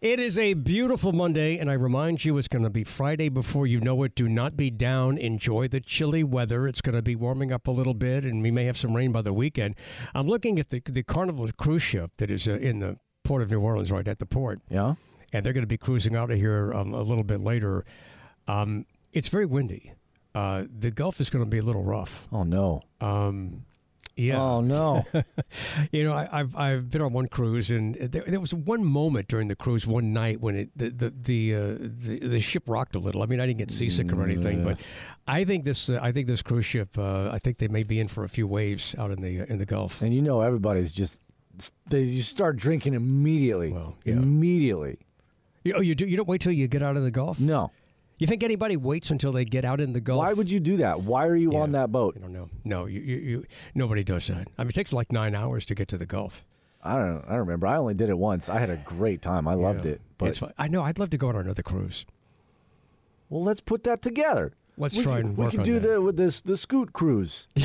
It is a beautiful Monday, and I remind you it's going to be Friday before you know it. Do not be down. Enjoy the chilly weather. It's going to be warming up a little bit, and we may have some rain by the weekend. I'm looking at the, the Carnival cruise ship that is uh, in the port of New Orleans, right at the port. Yeah. And they're going to be cruising out of here um, a little bit later. Um, it's very windy. Uh, the Gulf is going to be a little rough. Oh no. Um, yeah. Oh no. you know, I, have I've been on one cruise, and there, there, was one moment during the cruise one night when it the the the, uh, the, the ship rocked a little. I mean, I didn't get seasick or anything, but I think this uh, I think this cruise ship uh, I think they may be in for a few waves out in the in the Gulf. And you know, everybody's just they you start drinking immediately. Well, yeah. Immediately. You, oh, you do? You don't wait till you get out of the Gulf? No. You think anybody waits until they get out in the Gulf? Why would you do that? Why are you Yeah. on that boat? I don't know. No, you, you, you nobody does that. I mean, it takes like nine hours to get to the Gulf. I don't. I don't remember. I only did it once. I had a great time. I loved it. But. I know. I'd love to go on another cruise. well, let's put that together. Let's we try could, and we work could on do that. the with this the scoot cruise.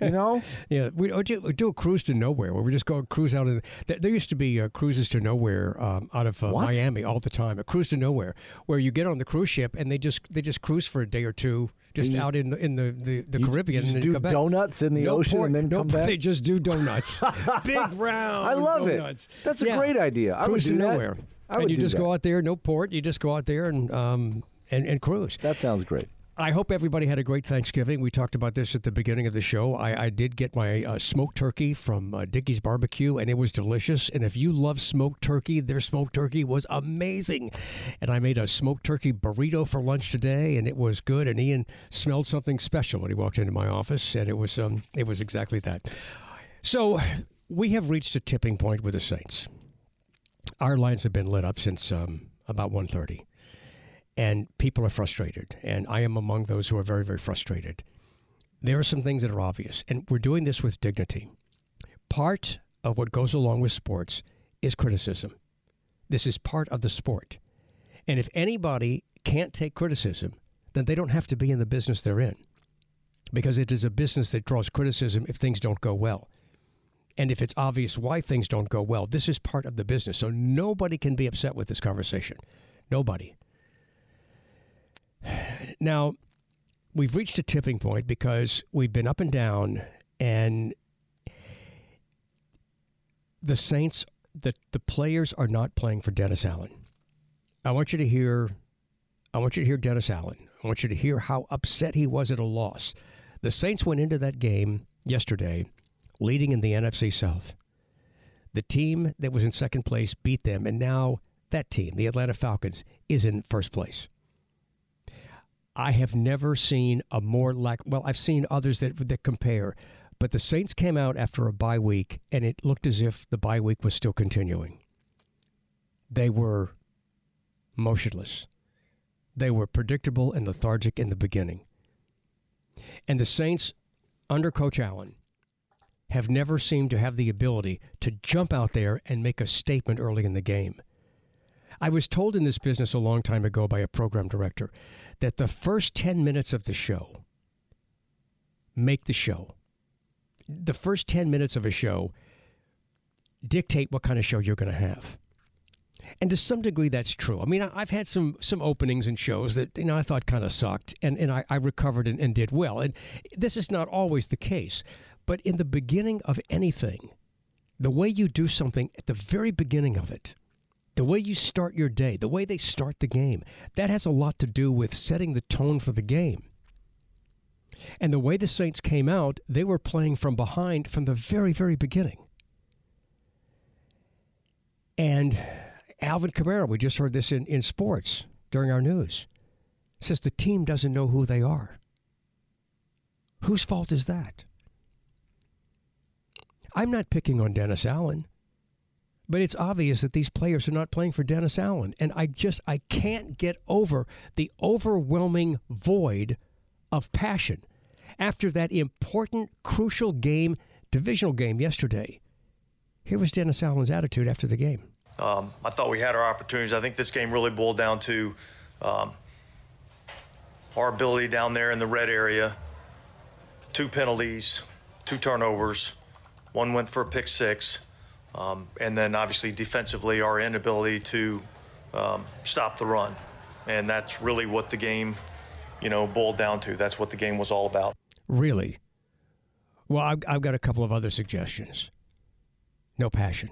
you know, Yeah, we do, or do a cruise to nowhere where we just go cruise out. In, there, there used to be uh, cruises to nowhere um, out of uh, Miami all the time. A cruise to nowhere where you get on the cruise ship and they just they just cruise for a day or two, just, just- out in the- in the the, the You- Caribbean. You just and do then come back. donuts in the No ocean port- and then no, come back. They just do donuts, big round. I love donuts. it. That's a Yeah. great idea. I would Cruise do to that. nowhere, I and you just that. go out there, no port. You just go out there and um and, and cruise. That sounds great. I hope everybody had a great Thanksgiving. We talked about this at the beginning of the show. I, I did get my uh, smoked turkey from uh, Dickey's Barbecue, and it was delicious. And if you love smoked turkey, their smoked turkey was amazing. And I made a smoked turkey burrito for lunch today, and it was good. And Ian smelled something special when he walked into my office, and it was um, it was exactly that. So we have reached a tipping point with the Saints. Our lines have been lit up since um, about 1.30 and people are frustrated, and I am among those who are very, very frustrated. There are some things that are obvious, and we're doing this with dignity. Part of what goes along with sports is criticism. This is part of the sport. And if anybody can't take criticism, then they don't have to be in the business they're in. Because it is a business that draws criticism if things don't go well. And if it's obvious why things don't go well, this is part of the business. So nobody can be upset with this conversation. Nobody. Now, we've reached a tipping point because we've been up and down, and the Saints, the, the players are not playing for Dennis Allen. I want you to hear, I want you to hear Dennis Allen. I want you to hear how upset he was at a loss. The Saints went into that game yesterday leading in the NFC South. The team that was in second place beat them, and now that team, the Atlanta Falcons, is in first place. I have never seen a more lack. Well, I've seen others that that compare, but the Saints came out after a bye week, and it looked as if the bye week was still continuing. They were motionless. They were predictable and lethargic in the beginning. And the Saints, under Coach Allen, have never seemed to have the ability to jump out there and make a statement early in the game. I was told in this business a long time ago by a program director that the first 10 minutes of the show make the show. The first 10 minutes of a show dictate what kind of show you're going to have. And to some degree, that's true. I mean, I've had some some openings and shows that you know I thought kind of sucked, and, and I, I recovered and, and did well. And this is not always the case, but in the beginning of anything, the way you do something at the very beginning of it, the way you start your day, the way they start the game, that has a lot to do with setting the tone for the game. And the way the Saints came out, they were playing from behind from the very, very beginning. And Alvin Kamara, we just heard this in, in sports during our news, says the team doesn't know who they are. Whose fault is that? I'm not picking on Dennis Allen. But it's obvious that these players are not playing for Dennis Allen. And I just I can't get over the overwhelming void of passion after that important, crucial game, divisional game yesterday. Here was Dennis Allen's attitude after the game. Um, I thought we had our opportunities. I think this game really boiled down to um, our ability down there in the red area. Two penalties, two turnovers. One went for a pick six. Um, and then obviously defensively, our inability to um, stop the run. And that's really what the game, you know, boiled down to. That's what the game was all about. Really? Well, I've, I've got a couple of other suggestions. No passion.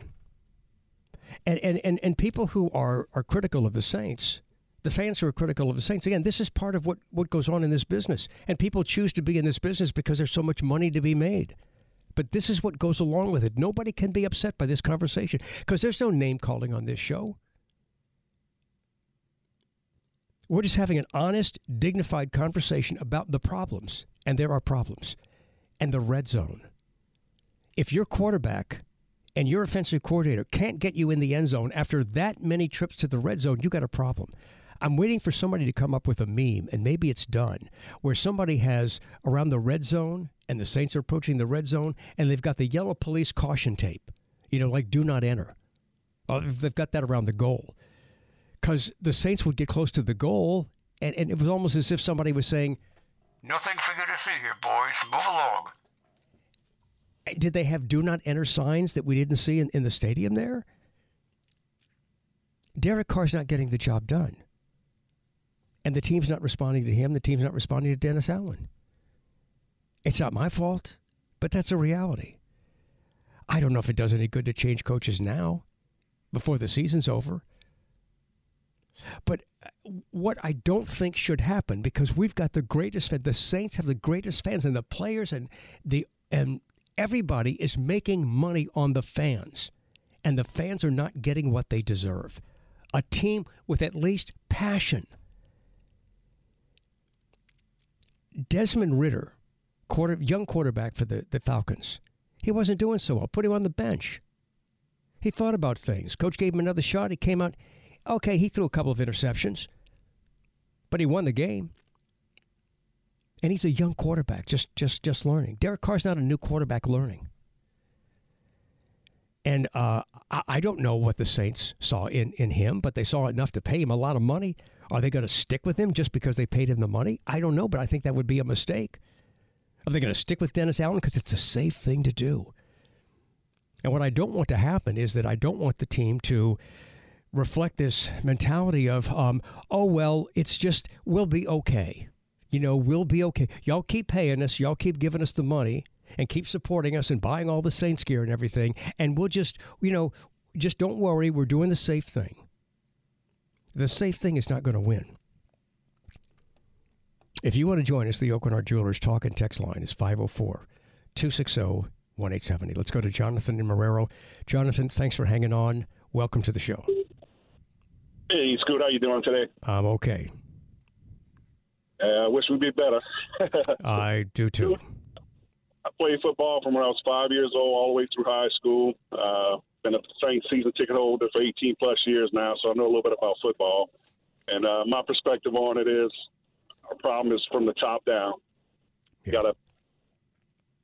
And, and, and, and people who are, are critical of the Saints, the fans who are critical of the Saints, again, this is part of what, what goes on in this business. And people choose to be in this business because there's so much money to be made. But this is what goes along with it. Nobody can be upset by this conversation because there's no name calling on this show. We're just having an honest, dignified conversation about the problems, and there are problems, and the red zone. If your quarterback and your offensive coordinator can't get you in the end zone after that many trips to the red zone, you got a problem. I'm waiting for somebody to come up with a meme, and maybe it's done, where somebody has around the red zone, and the Saints are approaching the red zone, and they've got the yellow police caution tape, you know, like do not enter. Uh, they've got that around the goal. Because the Saints would get close to the goal, and, and it was almost as if somebody was saying, Nothing for you to see here, boys. Move along. Did they have do not enter signs that we didn't see in, in the stadium there? Derek Carr's not getting the job done. And the team's not responding to him. The team's not responding to Dennis Allen. It's not my fault, but that's a reality. I don't know if it does any good to change coaches now before the season's over. But uh, what I don't think should happen because we've got the greatest fans, the Saints have the greatest fans and the players and the and everybody is making money on the fans and the fans are not getting what they deserve. A team with at least passion Desmond Ridder, quarter, young quarterback for the, the Falcons, he wasn't doing so well. Put him on the bench. He thought about things. Coach gave him another shot. He came out. Okay, he threw a couple of interceptions, but he won the game. And he's a young quarterback, just just just learning. Derek Carr's not a new quarterback learning. And uh, I, I don't know what the Saints saw in, in him, but they saw enough to pay him a lot of money. Are they going to stick with him just because they paid him the money? I don't know, but I think that would be a mistake. Are they going to stick with Dennis Allen because it's a safe thing to do? And what I don't want to happen is that I don't want the team to reflect this mentality of, um, oh, well, it's just, we'll be okay. You know, we'll be okay. Y'all keep paying us, y'all keep giving us the money and keep supporting us and buying all the Saints gear and everything. And we'll just, you know, just don't worry. We're doing the safe thing. The safe thing is not going to win. If you want to join us, the Hart Jewelers talk and text line is 504 260 1870. Let's go to Jonathan and Marrero. Jonathan, thanks for hanging on. Welcome to the show. Hey, Scoot, how you doing today? I'm okay. Uh, I wish we'd be better. I do too. I played football from when I was five years old all the way through high school. Uh, been a Saints season ticket holder for 18 plus years now, so I know a little bit about football. And uh, my perspective on it is, our problem is from the top down. You got a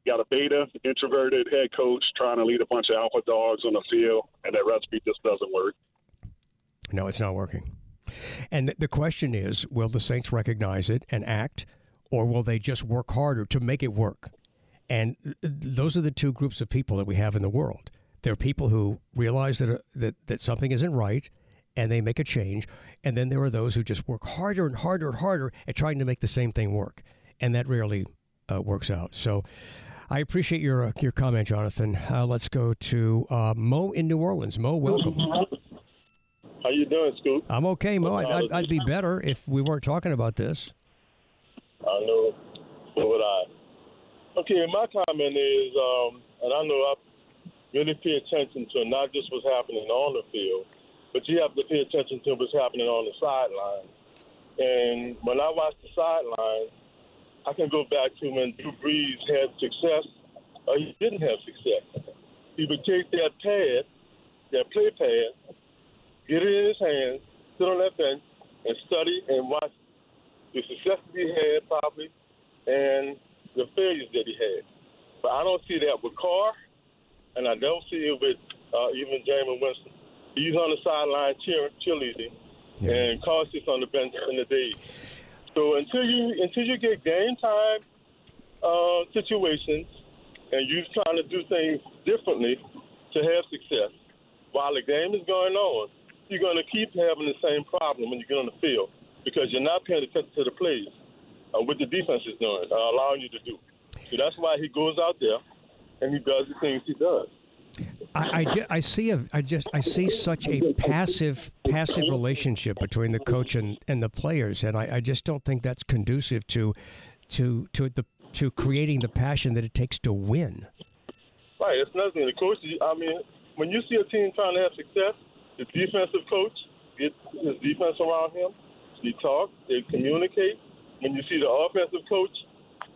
got a beta introverted head coach trying to lead a bunch of alpha dogs on the field, and that recipe just doesn't work. No, it's not working. And the question is, will the Saints recognize it and act, or will they just work harder to make it work? And those are the two groups of people that we have in the world. There are people who realize that, uh, that, that something isn't right and they make a change. And then there are those who just work harder and harder and harder at trying to make the same thing work. And that rarely uh, works out. So I appreciate your, uh, your comment, Jonathan. Uh, let's go to uh, Mo in New Orleans. Mo, welcome. How you doing, Scoot? I'm okay, Mo. I'd, I'd, I'd be better if we weren't talking about this. I know. So would I. Okay, my comment is, um, and I know I really pay attention to not just what's happening on the field, but you have to pay attention to what's happening on the sideline. And when I watch the sideline, I can go back to when Drew Brees had success or he didn't have success. He would take that pad, that play pad, get it in his hands, sit on that bench, and study and watch the success that he had probably and the failures that he had. But I don't see that with Carr, and I don't see it with uh, even Jameis Winston. He's on the sideline cheering, cheerleading, yeah. and sits on the bench in the days. So until you until you get game time uh, situations and you're trying to do things differently to have success while the game is going on, you're going to keep having the same problem when you get on the field because you're not paying attention to the plays, uh, what the defense is doing, uh, allowing you to do. So that's why he goes out there and he does the things he does. I, I, ju- I, see a I just I see such a passive passive relationship between the coach and, and the players, and I, I just don't think that's conducive to to to the to creating the passion that it takes to win. Right, it's nothing. The coach, I mean, when you see a team trying to have success, the defensive coach gets his defense around him. They talk, they communicate. When you see the offensive coach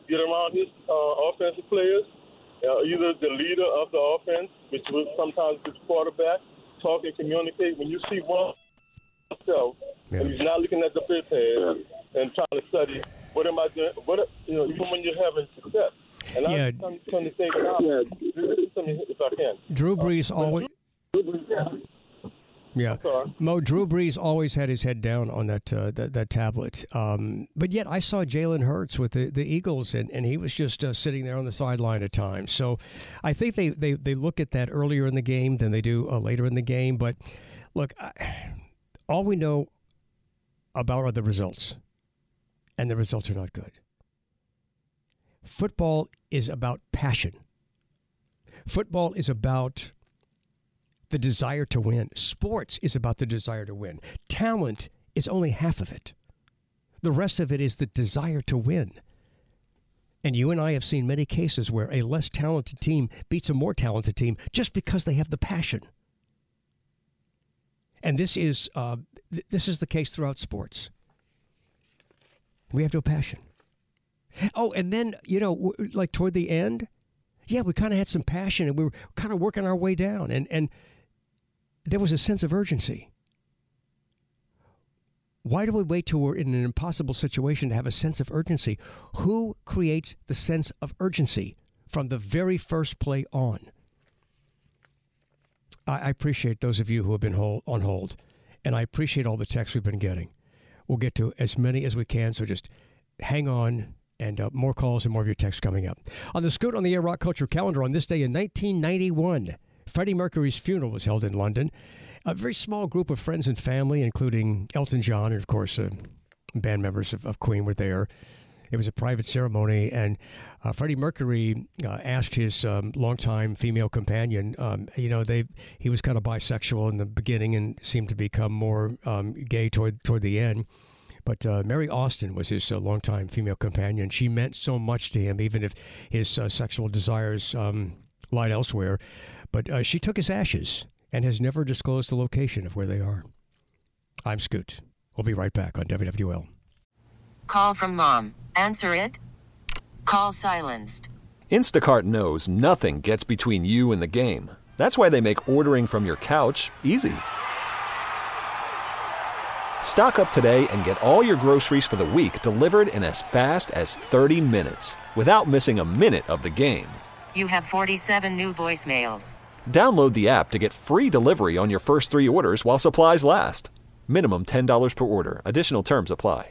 get around his uh, offensive players, uh, either the leader of the offense, which was sometimes the quarterback, talk and communicate. When you see one himself, yeah. and he's not looking at the play pad and trying to study what am I doing? What you know, even when you're having success. And yeah. I'm trying to think about if I can. Drew Brees always. Yeah, Mo Drew Brees always had his head down on that uh, that, that, tablet. Um, but yet I saw Jalen Hurts with the, the Eagles, and, and he was just uh, sitting there on the sideline at times. So I think they, they, they look at that earlier in the game than they do uh, later in the game. But look, I, all we know about are the results, and the results are not good. Football is about passion. Football is about the desire to win. Sports is about the desire to win. Talent is only half of it. The rest of it is the desire to win. And you and I have seen many cases where a less talented team beats a more talented team just because they have the passion. And this is uh, th- this is the case throughout sports. We have no passion. Oh, and then you know, w- like toward the end, yeah, we kind of had some passion, and we were kind of working our way down, and and there was a sense of urgency. Why do we wait till we're in an impossible situation to have a sense of urgency? Who creates the sense of urgency from the very first play on? I appreciate those of you who have been hold, on hold, and I appreciate all the texts we've been getting. We'll get to as many as we can, so just hang on and uh, more calls and more of your texts coming up. On the Scoot on the Air Rock Culture calendar on this day in 1991, Freddie Mercury's funeral was held in London. A very small group of friends and family, including Elton John and, of course, uh, band members of, of, Queen, were there. It was a private ceremony, and uh, Freddie Mercury uh, asked his um, longtime female companion. Um, you know, they he was kind of bisexual in the beginning and seemed to become more um, gay toward toward the end. But uh, Mary Austin was his uh, longtime female companion. She meant so much to him, even if his uh, sexual desires um, lied elsewhere. But uh, she took his ashes and has never disclosed the location of where they are. I'm Scoot. We'll be right back on WWL. Call from mom. Answer it. Call silenced. Instacart knows nothing gets between you and the game. That's why they make ordering from your couch easy. Stock up today and get all your groceries for the week delivered in as fast as 30 minutes without missing a minute of the game. You have 47 new voicemails. Download the app to get free delivery on your first three orders while supplies last. Minimum $10 per order. Additional terms apply.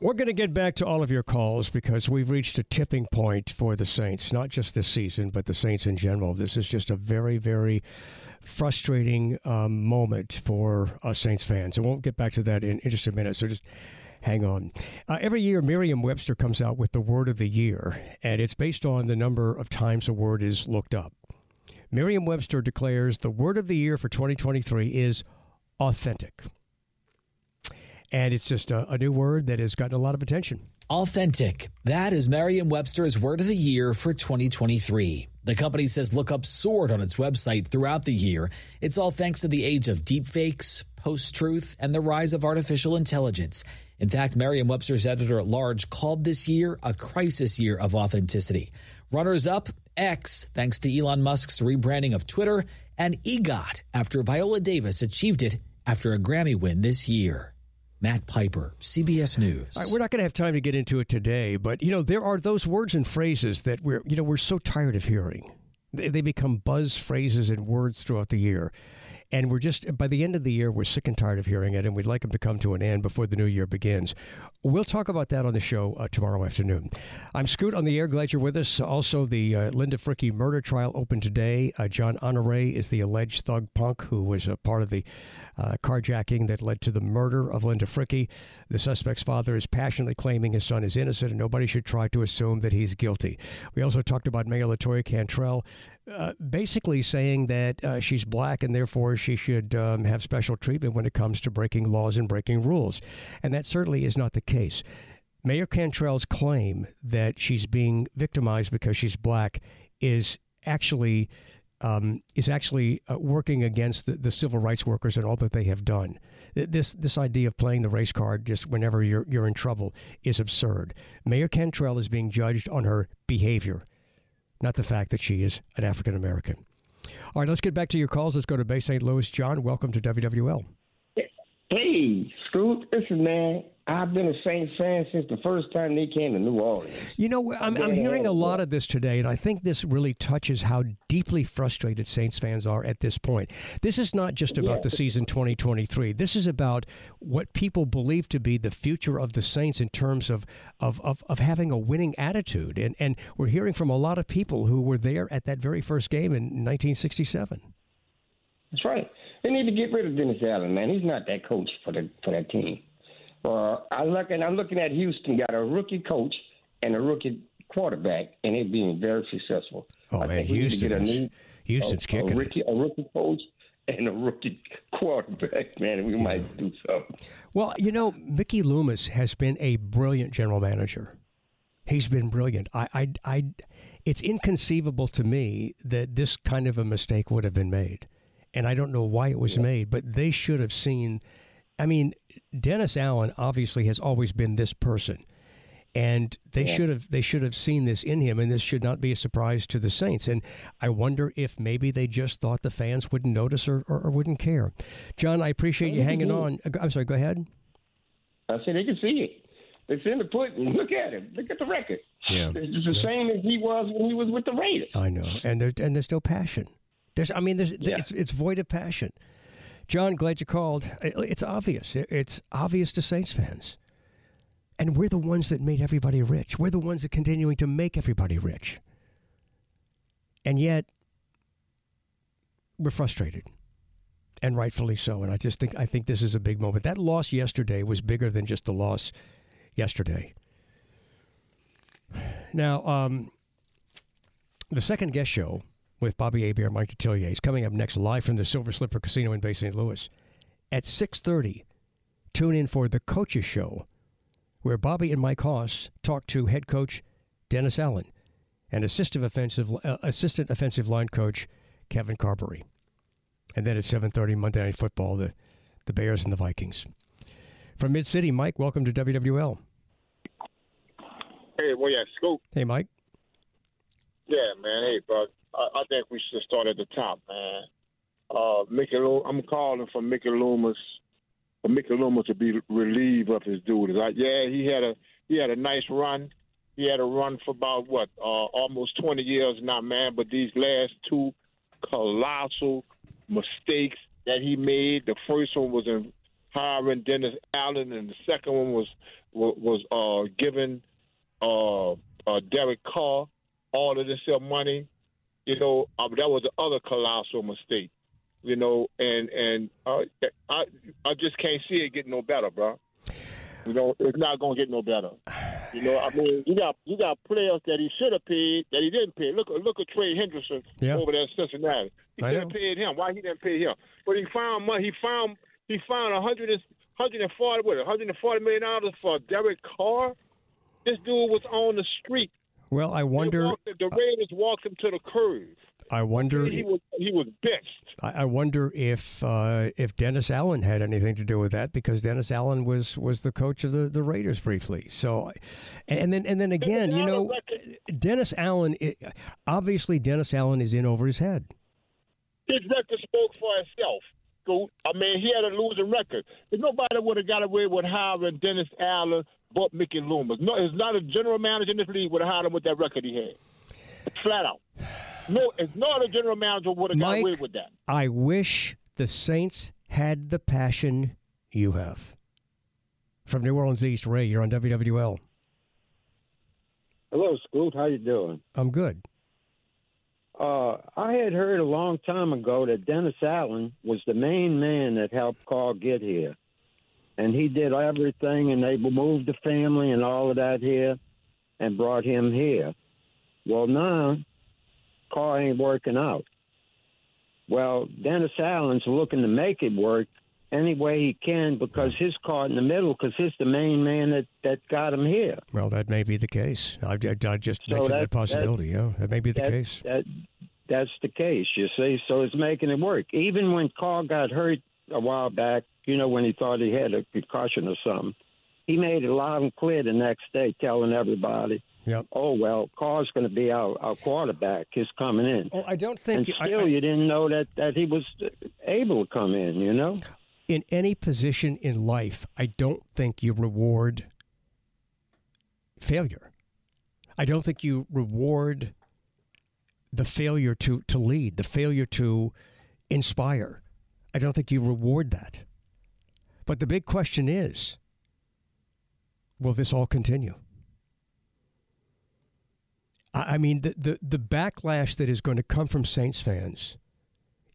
We're going to get back to all of your calls because we've reached a tipping point for the Saints, not just this season, but the Saints in general. This is just a very, very frustrating um, moment for us Saints fans. And we'll get back to that in, in just a minute. So just hang on. Uh, every year, Merriam Webster comes out with the word of the year, and it's based on the number of times a word is looked up. Merriam Webster declares the word of the year for 2023 is authentic. And it's just a, a new word that has gotten a lot of attention. Authentic. That is Merriam Webster's word of the year for 2023. The company says lookups soared on its website throughout the year. It's all thanks to the age of deepfakes, post truth, and the rise of artificial intelligence. In fact, Merriam Webster's editor at large called this year a crisis year of authenticity. Runners up, X, thanks to Elon Musk's rebranding of Twitter, and EGOT after Viola Davis achieved it after a Grammy win this year. Matt Piper, CBS News. All right, we're not going to have time to get into it today, but you know there are those words and phrases that we're you know we're so tired of hearing. They, they become buzz phrases and words throughout the year. And we're just, by the end of the year, we're sick and tired of hearing it, and we'd like them to come to an end before the new year begins. We'll talk about that on the show uh, tomorrow afternoon. I'm Scoot on the air. Glad you're with us. Also, the uh, Linda Frickey murder trial opened today. Uh, John Honore is the alleged thug punk who was a part of the uh, carjacking that led to the murder of Linda Frickey. The suspect's father is passionately claiming his son is innocent, and nobody should try to assume that he's guilty. We also talked about Mayor Latoya Cantrell uh, basically saying that uh, she's black and therefore she should um, have special treatment when it comes to breaking laws and breaking rules. And that certainly is not the case. Mayor Cantrell's claim that she's being victimized because she's black is actually um, is actually uh, working against the, the, civil rights workers and all that they have done. This this idea of playing the race card just whenever you're you're in trouble is absurd. Mayor Cantrell is being judged on her behavior not the fact that she is an African American. All right, let's get back to your calls. Let's go to Bay St. Louis. John, welcome to WWL. Hey, Scoot, this is man. I've been a Saints fan since the first time they came to New Orleans. You know, I'm, I'm hearing a lot of this today, and I think this really touches how deeply frustrated Saints fans are at this point. This is not just about yeah. the season 2023. This is about what people believe to be the future of the Saints in terms of, of, of, of having a winning attitude. And, and we're hearing from a lot of people who were there at that very first game in 1967. That's right. They need to get rid of Dennis Allen, man. He's not that coach for the for that team. Uh, I look and I'm looking at Houston got a rookie coach and a rookie quarterback, and they're being very successful. Oh I man, Houston is, new, Houston's a, kicking a rookie, it. A rookie coach and a rookie quarterback, man, we yeah. might do something. Well, you know, Mickey Loomis has been a brilliant general manager. He's been brilliant. I, I, I, it's inconceivable to me that this kind of a mistake would have been made, and I don't know why it was yeah. made. But they should have seen. I mean, Dennis Allen obviously has always been this person, and they yeah. should have they should have seen this in him, and this should not be a surprise to the Saints. And I wonder if maybe they just thought the fans wouldn't notice or, or, or wouldn't care. John, I appreciate you hanging on. Uh, I'm sorry. Go ahead. I said they can see it. It's in the pudding. Look at him. Look at the record. Yeah, it's the same as he was when he was with the Raiders. I know, and there's and there's no passion. There's, I mean, there's, yeah. it's, it's void of passion. John, glad you called. It's obvious. It's obvious to Saints fans. And we're the ones that made everybody rich. We're the ones that are continuing to make everybody rich. And yet, we're frustrated. And rightfully so. And I just think I think this is a big moment. That loss yesterday was bigger than just the loss yesterday. Now, um, the second guest show with Bobby Hebert, Mike Detillier. He's coming up next live from the Silver Slipper Casino in Bay St. Louis. At 6.30, tune in for The Coaches Show, where Bobby and Mike Hoss talk to head coach Dennis Allen and assistant offensive, uh, assistant offensive line coach Kevin Carberry. And then at 7.30, Monday Night Football, the, the Bears and the Vikings. From Mid City, Mike, welcome to WWL. Hey, well, yeah, Scoot. Hey, Mike. Yeah, man. Hey, bro. I, I think we should start at the top, man. Uh, Mickey, I'm calling for Mickey Loomis, for Mickey Loomis to be relieved of his duties. Yeah, he had a he had a nice run. He had a run for about what, uh, almost 20 years now, man. But these last two colossal mistakes that he made. The first one was in hiring Dennis Allen, and the second one was was, uh, giving uh, uh, Derek Carr all of this money. You know, uh, that was the other colossal mistake. You know, and and uh, I I just can't see it getting no better, bro. You know, it's not gonna get no better. You know, I mean, you got you got players that he should have paid that he didn't pay. Look look at Trey Hendrickson Yeah. over there at Cincinnati. He should have paid him. Why he didn't pay him? But he found money. He found he found a hundred and hundred and forty what? Hundred and forty million dollars for Derek Carr. This dude was on the street. Well, I wonder. walked- the Raiders walked him to the curve. I wonder. He was he was benched. I I wonder if uh, if Dennis Allen had anything to do with that because Dennis Allen was was the coach of the, the Raiders briefly. So, and then and then again, you know, Dennis Allen. It, obviously, Dennis Allen is in over his head. His record spoke for itself. Scoot. I mean, he had a losing record. If nobody would have got away with hiring Dennis Allen but Mickey Loomis. No, it's not a general manager in this league would have hired him with that record he had. Flat out. No, it's not a general manager would have got Mike, away with that. I wish the Saints had the passion you have. From New Orleans East, Ray, you're on WWL. Hello, Scoot. How you doing? I'm good. Uh, I had heard a long time ago that Dennis Allen was the main man that helped Carl get here, and he did everything, and they moved the family and all of that here, and brought him here. Well, now Carl ain't working out. Well, Dennis Allen's looking to make it work any way he can because his caught in the middle because he's the main man that that got him here. Well, that may be the case. I, I, I just So mentioned that, that- possibility. yeah, that may be the that, case. That, that's the case, you see. So it's making it work. Even when Carl got hurt a while back, you know, when he thought he had a concussion or something, he made it loud and clear the next day, telling everybody, Yep. "Oh well, Carl's going to be our, our quarterback. He's coming in." Oh, I don't think. And you- I- still, I- you didn't know that that he was able to come in. You know. In any position in life, I don't think you reward failure. I don't think you reward the failure to, to lead, the failure to inspire. I don't think you reward that. But the big question is will this all continue? I mean, the, the, the backlash that is going to come from Saints fans,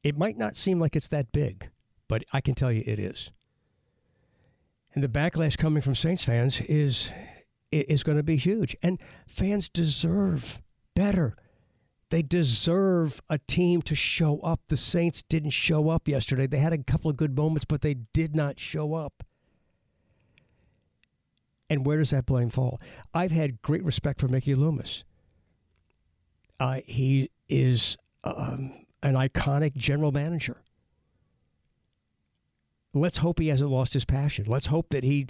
it might not seem like it's that big, but I can tell you it is. And the backlash coming from Saints fans is is going to be huge. And fans deserve better. They deserve a team to show up. The Saints didn't show up yesterday. They had a couple of good moments, but they did not show up. And where does that blame fall? I've had great respect for Mickey Loomis. Uh, he is um, an iconic general manager. Let's hope he hasn't lost his passion. Let's hope that he,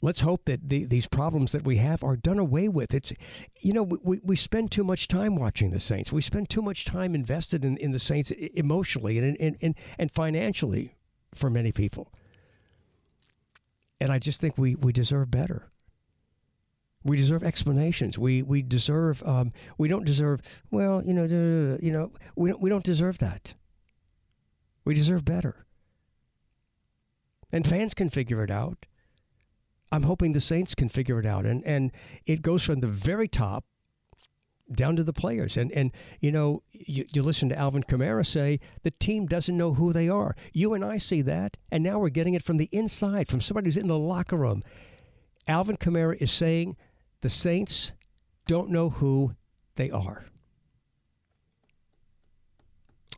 let's hope that the, these problems that we have are done away with. It's, you know, we, we spend too much time watching the Saints. We spend too much time invested in, in the Saints emotionally and, and, and, and financially for many people. And I just think we, we deserve better. We deserve explanations. We we deserve. Um, we don't deserve. Well, you know, you know, we don't we don't deserve that. We deserve better. And fans can figure it out. I'm hoping the Saints can figure it out, and and it goes from the very top down to the players. And and you know, you, you listen to Alvin Kamara say the team doesn't know who they are. You and I see that, and now we're getting it from the inside, from somebody who's in the locker room. Alvin Kamara is saying the Saints don't know who they are.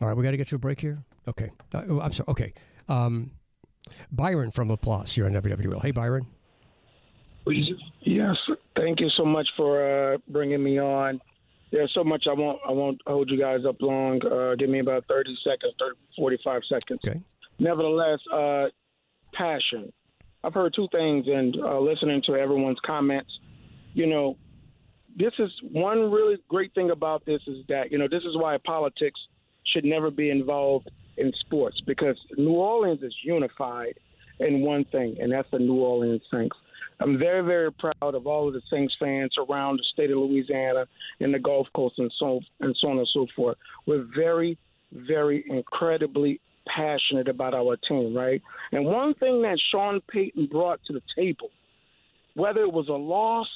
All right, we got to get to a break here. Okay, uh, oh, I'm sorry. Okay, um, Byron from Laplace, you're on WWL. Hey, Byron. Yes, thank you so much for uh, bringing me on. There's so much I won't I won't hold you guys up long. Uh, give me about 30 seconds, 30, 45 seconds. Okay. Nevertheless, uh, passion. I've heard two things, and uh, listening to everyone's comments, you know, this is one really great thing about this is that you know this is why politics should never be involved in sports because New Orleans is unified in one thing, and that's the New Orleans Saints. I'm very, very proud of all of the Saints fans around the state of Louisiana and the Gulf Coast and so and so on and so forth. We're very, very incredibly passionate about our team, right? And one thing that Sean Payton brought to the table, whether it was a loss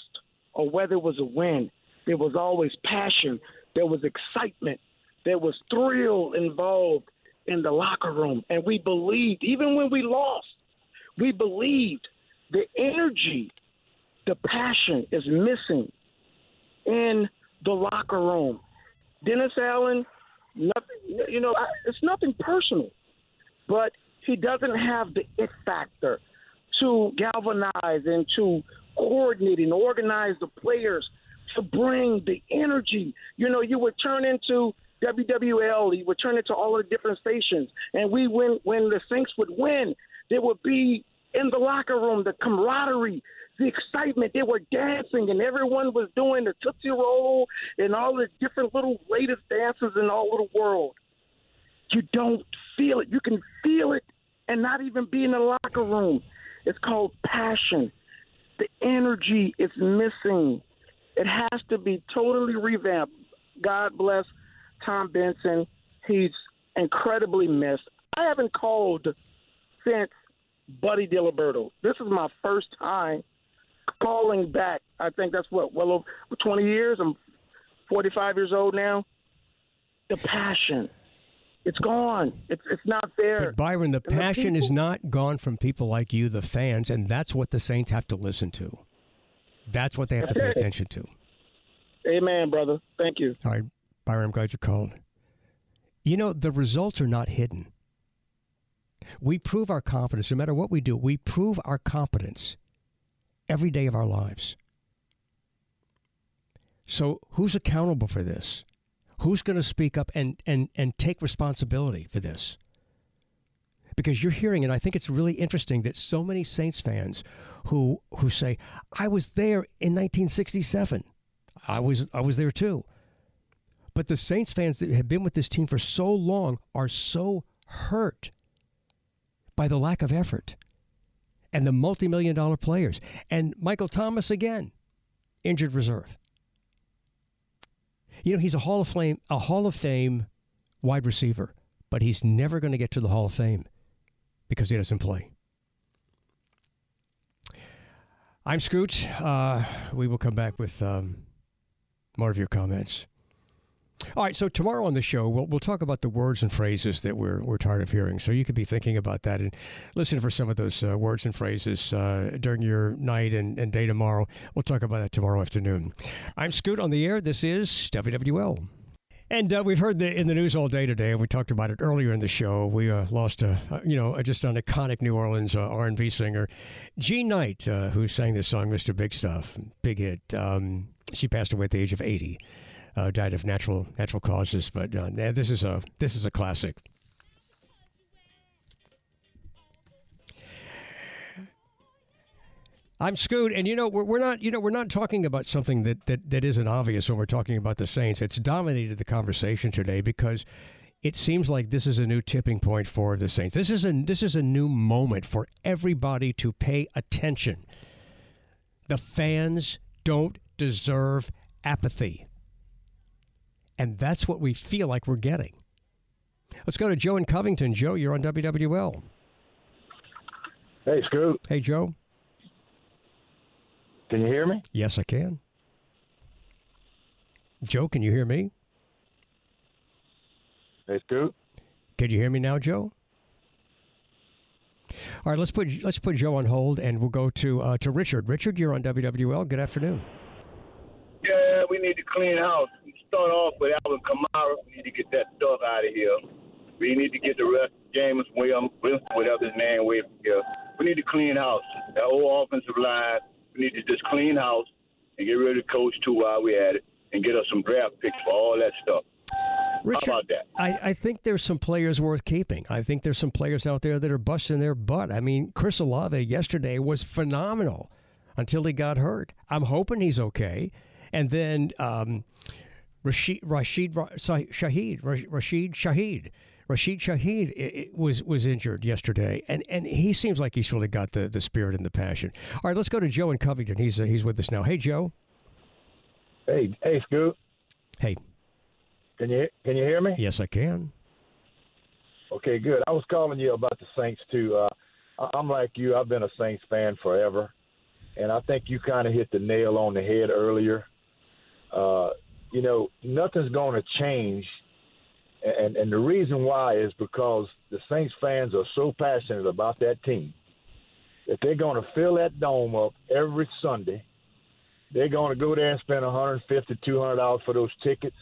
or whether it was a win, there was always passion, there was excitement, there was thrill involved in the locker room. And we believed, even when we lost, we believed the energy, the passion is missing in the locker room. Dennis Allen, nothing, you know, it's nothing personal, but he doesn't have the it factor to galvanize and to coordinate and organize the players to bring the energy. You know, you would turn into WWL, you would turn it to all of the different stations, and we when when the Saints would win, there would be in the locker room the camaraderie, the excitement. They were dancing, and everyone was doing the Tootsie Roll and all the different little latest dances in all of the world. You don't feel it. You can feel it and not even be in the locker room. It's called passion. The energy is missing. It has to be totally revamped. God bless Tom Benson. He's incredibly missed. I haven't called since Buddy Diliberto. This is my first time calling back. I think that's what well over 20 years. I'm 45 years old now. The passion, it's gone. It's it's not there. But Byron, the And passion the is not gone from people like you, the fans, and that's what the Saints have to listen to. That's what they have to pay attention to. Amen, brother. Thank you. All right, Byron, I'm glad you called. You know, the results are not hidden. We prove our confidence, no matter what we do, we prove our competence every day of our lives. So, who's accountable for this? Who's going to speak up and, and, and take responsibility for this? Because you're hearing, it, I think it's really interesting that so many Saints fans who who say, "I was there in 1967, I was I was there too," but the Saints fans that have been with this team for so long are so hurt by the lack of effort and the multi-million dollar players and Michael Thomas again, injured reserve. You know, he's a Hall of Fame a Hall of Fame wide receiver, but he's never going to get to the Hall of Fame because he doesn't play. I'm Scoot. Uh, we will come back with um, more of your comments. All right, so tomorrow on the show, we'll, we'll talk about the words and phrases that we're, we're tired of hearing. So you could be thinking about that and listen for some of those uh, words and phrases uh, during your night and, and day tomorrow. We'll talk about that tomorrow afternoon. I'm Scoot on the air. This is WWL. And uh, we've heard the, in the news all day today, and we talked about it earlier in the show. We uh, lost, a, uh, you know, just an iconic New Orleans uh, R&B singer, Jean Knight, uh, who sang this song, "Mr. Big Stuff," big hit. Um, she passed away at the age of 80. Uh, died of natural natural causes, but uh, this is a this is a classic. I'm Scoot, and you know we're, we're not you know we're not talking about something that, that that isn't obvious when we're talking about the Saints. It's dominated the conversation today because it seems like this is a new tipping point for the Saints. This is a this is a new moment for everybody to pay attention. The fans don't deserve apathy, and that's what we feel like we're getting. Let's go to Joe in Covington. Joe, you're on WWL. Hey, Scoot. Hey, Joe. Can you hear me? Yes, I can. Joe, can you hear me? Hey, Scoot. Can you hear me now, Joe? All right, let's put let's put Joe on hold, and we'll go to uh, to Richard. Richard, you're on WWL. Good afternoon. Yeah, we need to clean house. We start off with Alvin Kamara. We need to get that stuff out of here. We need to get the rest, James Williams, whatever his name, away from here. We need to clean house. That whole offensive line, we need to just clean house and get rid of Coach too while we at it and get us some draft picks for all that stuff. How about that? I, I think there's some players worth keeping. I think there's some players out there that are busting their butt. I mean, Chris Olave yesterday was phenomenal until he got hurt. I'm hoping he's okay. And then um, Rashid Rashid Shaheed Rashid Shaheed Rashid i- was was injured yesterday, and and he seems like he's really got the, the spirit and the passion. All right, let's go to Joe in Covington. He's uh, he's with us now. Hey, Joe. Hey, hey, Scoot. Hey. Can you can you hear me? Yes, I can. Okay, good. I was calling you about the Saints too. Uh, I'm like you. I've been a Saints fan forever, and I think you kind of hit the nail on the head earlier. Uh, you know, nothing's going to change, and and the reason why is because the Saints fans are so passionate about that team that they're going to fill that dome up every Sunday. They're going to go there and spend 150 200 dollars for those tickets.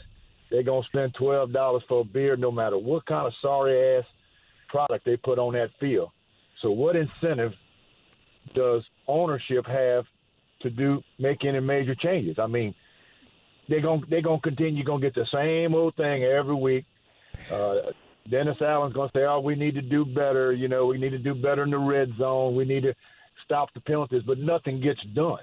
They're going to spend twelve dollars for a beer, no matter what kind of sorry ass product they put on that field. So, what incentive does ownership have to do make any major changes? I mean, they're going they're going to continue going to get the same old thing every week. Uh, Dennis Allen's going to say, "Oh, we need to do better. You know, we need to do better in the red zone. We need to stop the penalties." But nothing gets done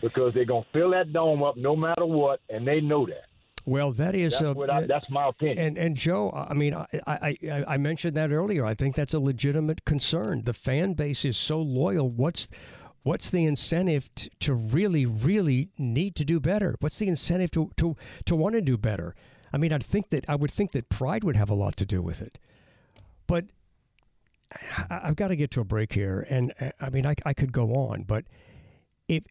because they're going to fill that dome up no matter what, and they know that. Well, that is That's what I- that's my opinion. And and Joe, I mean, I, I I I mentioned that earlier. I think that's a legitimate concern. The fan base is so loyal. What's what's the incentive t- to really really need to do better? What's the incentive to to to want to do better? I mean, I'd think that I would think that pride would have a lot to do with it. But I- I've got to get to a break here, and uh, I mean, I, I could go on, but if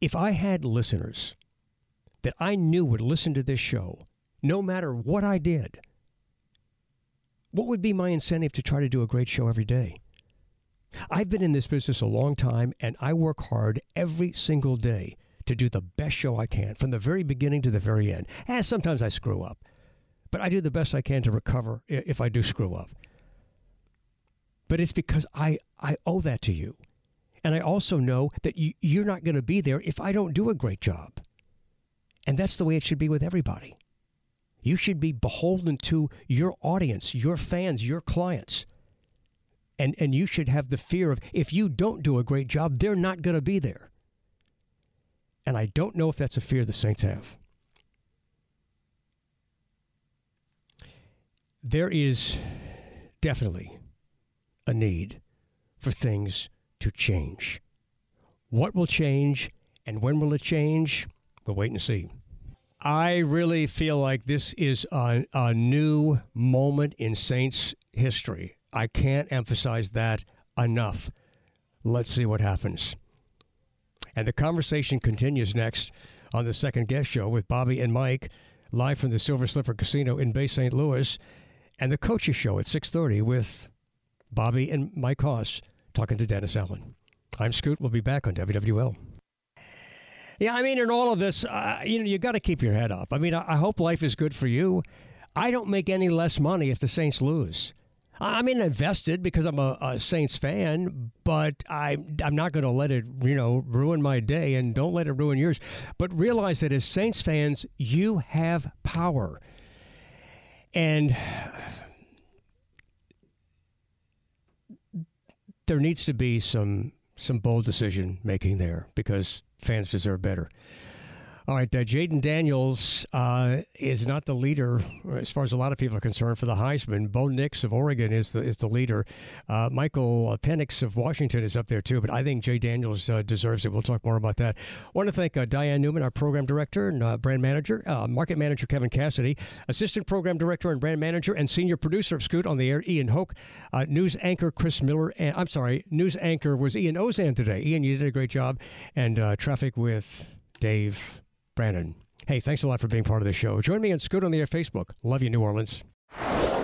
if I had listeners that I knew would listen to this show, no matter what I did, what would be my incentive to try to do a great show every day? I've been in this business a long time, and I work hard every single day to do the best show I can from the very beginning to the very end. And sometimes I screw up, but I do the best I can to recover if I do screw up. But it's because I, I owe that to you. And I also know that you, you're not going to be there if I don't do a great job. And that's the way it should be with everybody. You should be beholden to your audience, your fans, your clients. And, and you should have the fear of if you don't do a great job, they're not going to be there. And I don't know if that's a fear the Saints have. There is definitely a need for things to change. What will change and when will it change? We'll wait and see. I really feel like this is a, a new moment in Saints history. I can't emphasize that enough. Let's see what happens. And the conversation continues next on the second guest show with Bobby and Mike, live from the Silver Slipper Casino in Bay St. Louis, and the coaches show at 6:30 with Bobby and Mike Hoss talking to Dennis Allen. I'm Scoot. We'll be back on WWL. Yeah, I mean, in all of this, uh, you know, you got to keep your head up. I mean, I, I hope life is good for you. I don't make any less money if the Saints lose. I'm invested because I'm a, a Saints fan, but I, I'm not going to let it, you know, ruin my day, and don't let it ruin yours. But realize that as Saints fans, you have power, and there needs to be some some bold decision making there because fans deserve better. All right, uh, Jayden Daniels uh, is not the leader as far as a lot of people are concerned for the Heisman. Bo Nix of Oregon is the is the leader. Uh, Michael Penix of Washington is up there too, but I think Jay Daniels uh, deserves it. We'll talk more about that. I want to thank uh, Diane Newman, our program director and uh, brand manager, market manager Kevin Cassidy, assistant program director and brand manager, and senior producer of Scoot on the air, Ian Hoke, news anchor Chris Miller, and I'm sorry, news anchor was Ian Ozan today. Ian, you did a great job, and traffic with Dave. Brandon. Hey, thanks a lot for being part of the show. Join me on Scoot on the Air Facebook. Love you, New Orleans.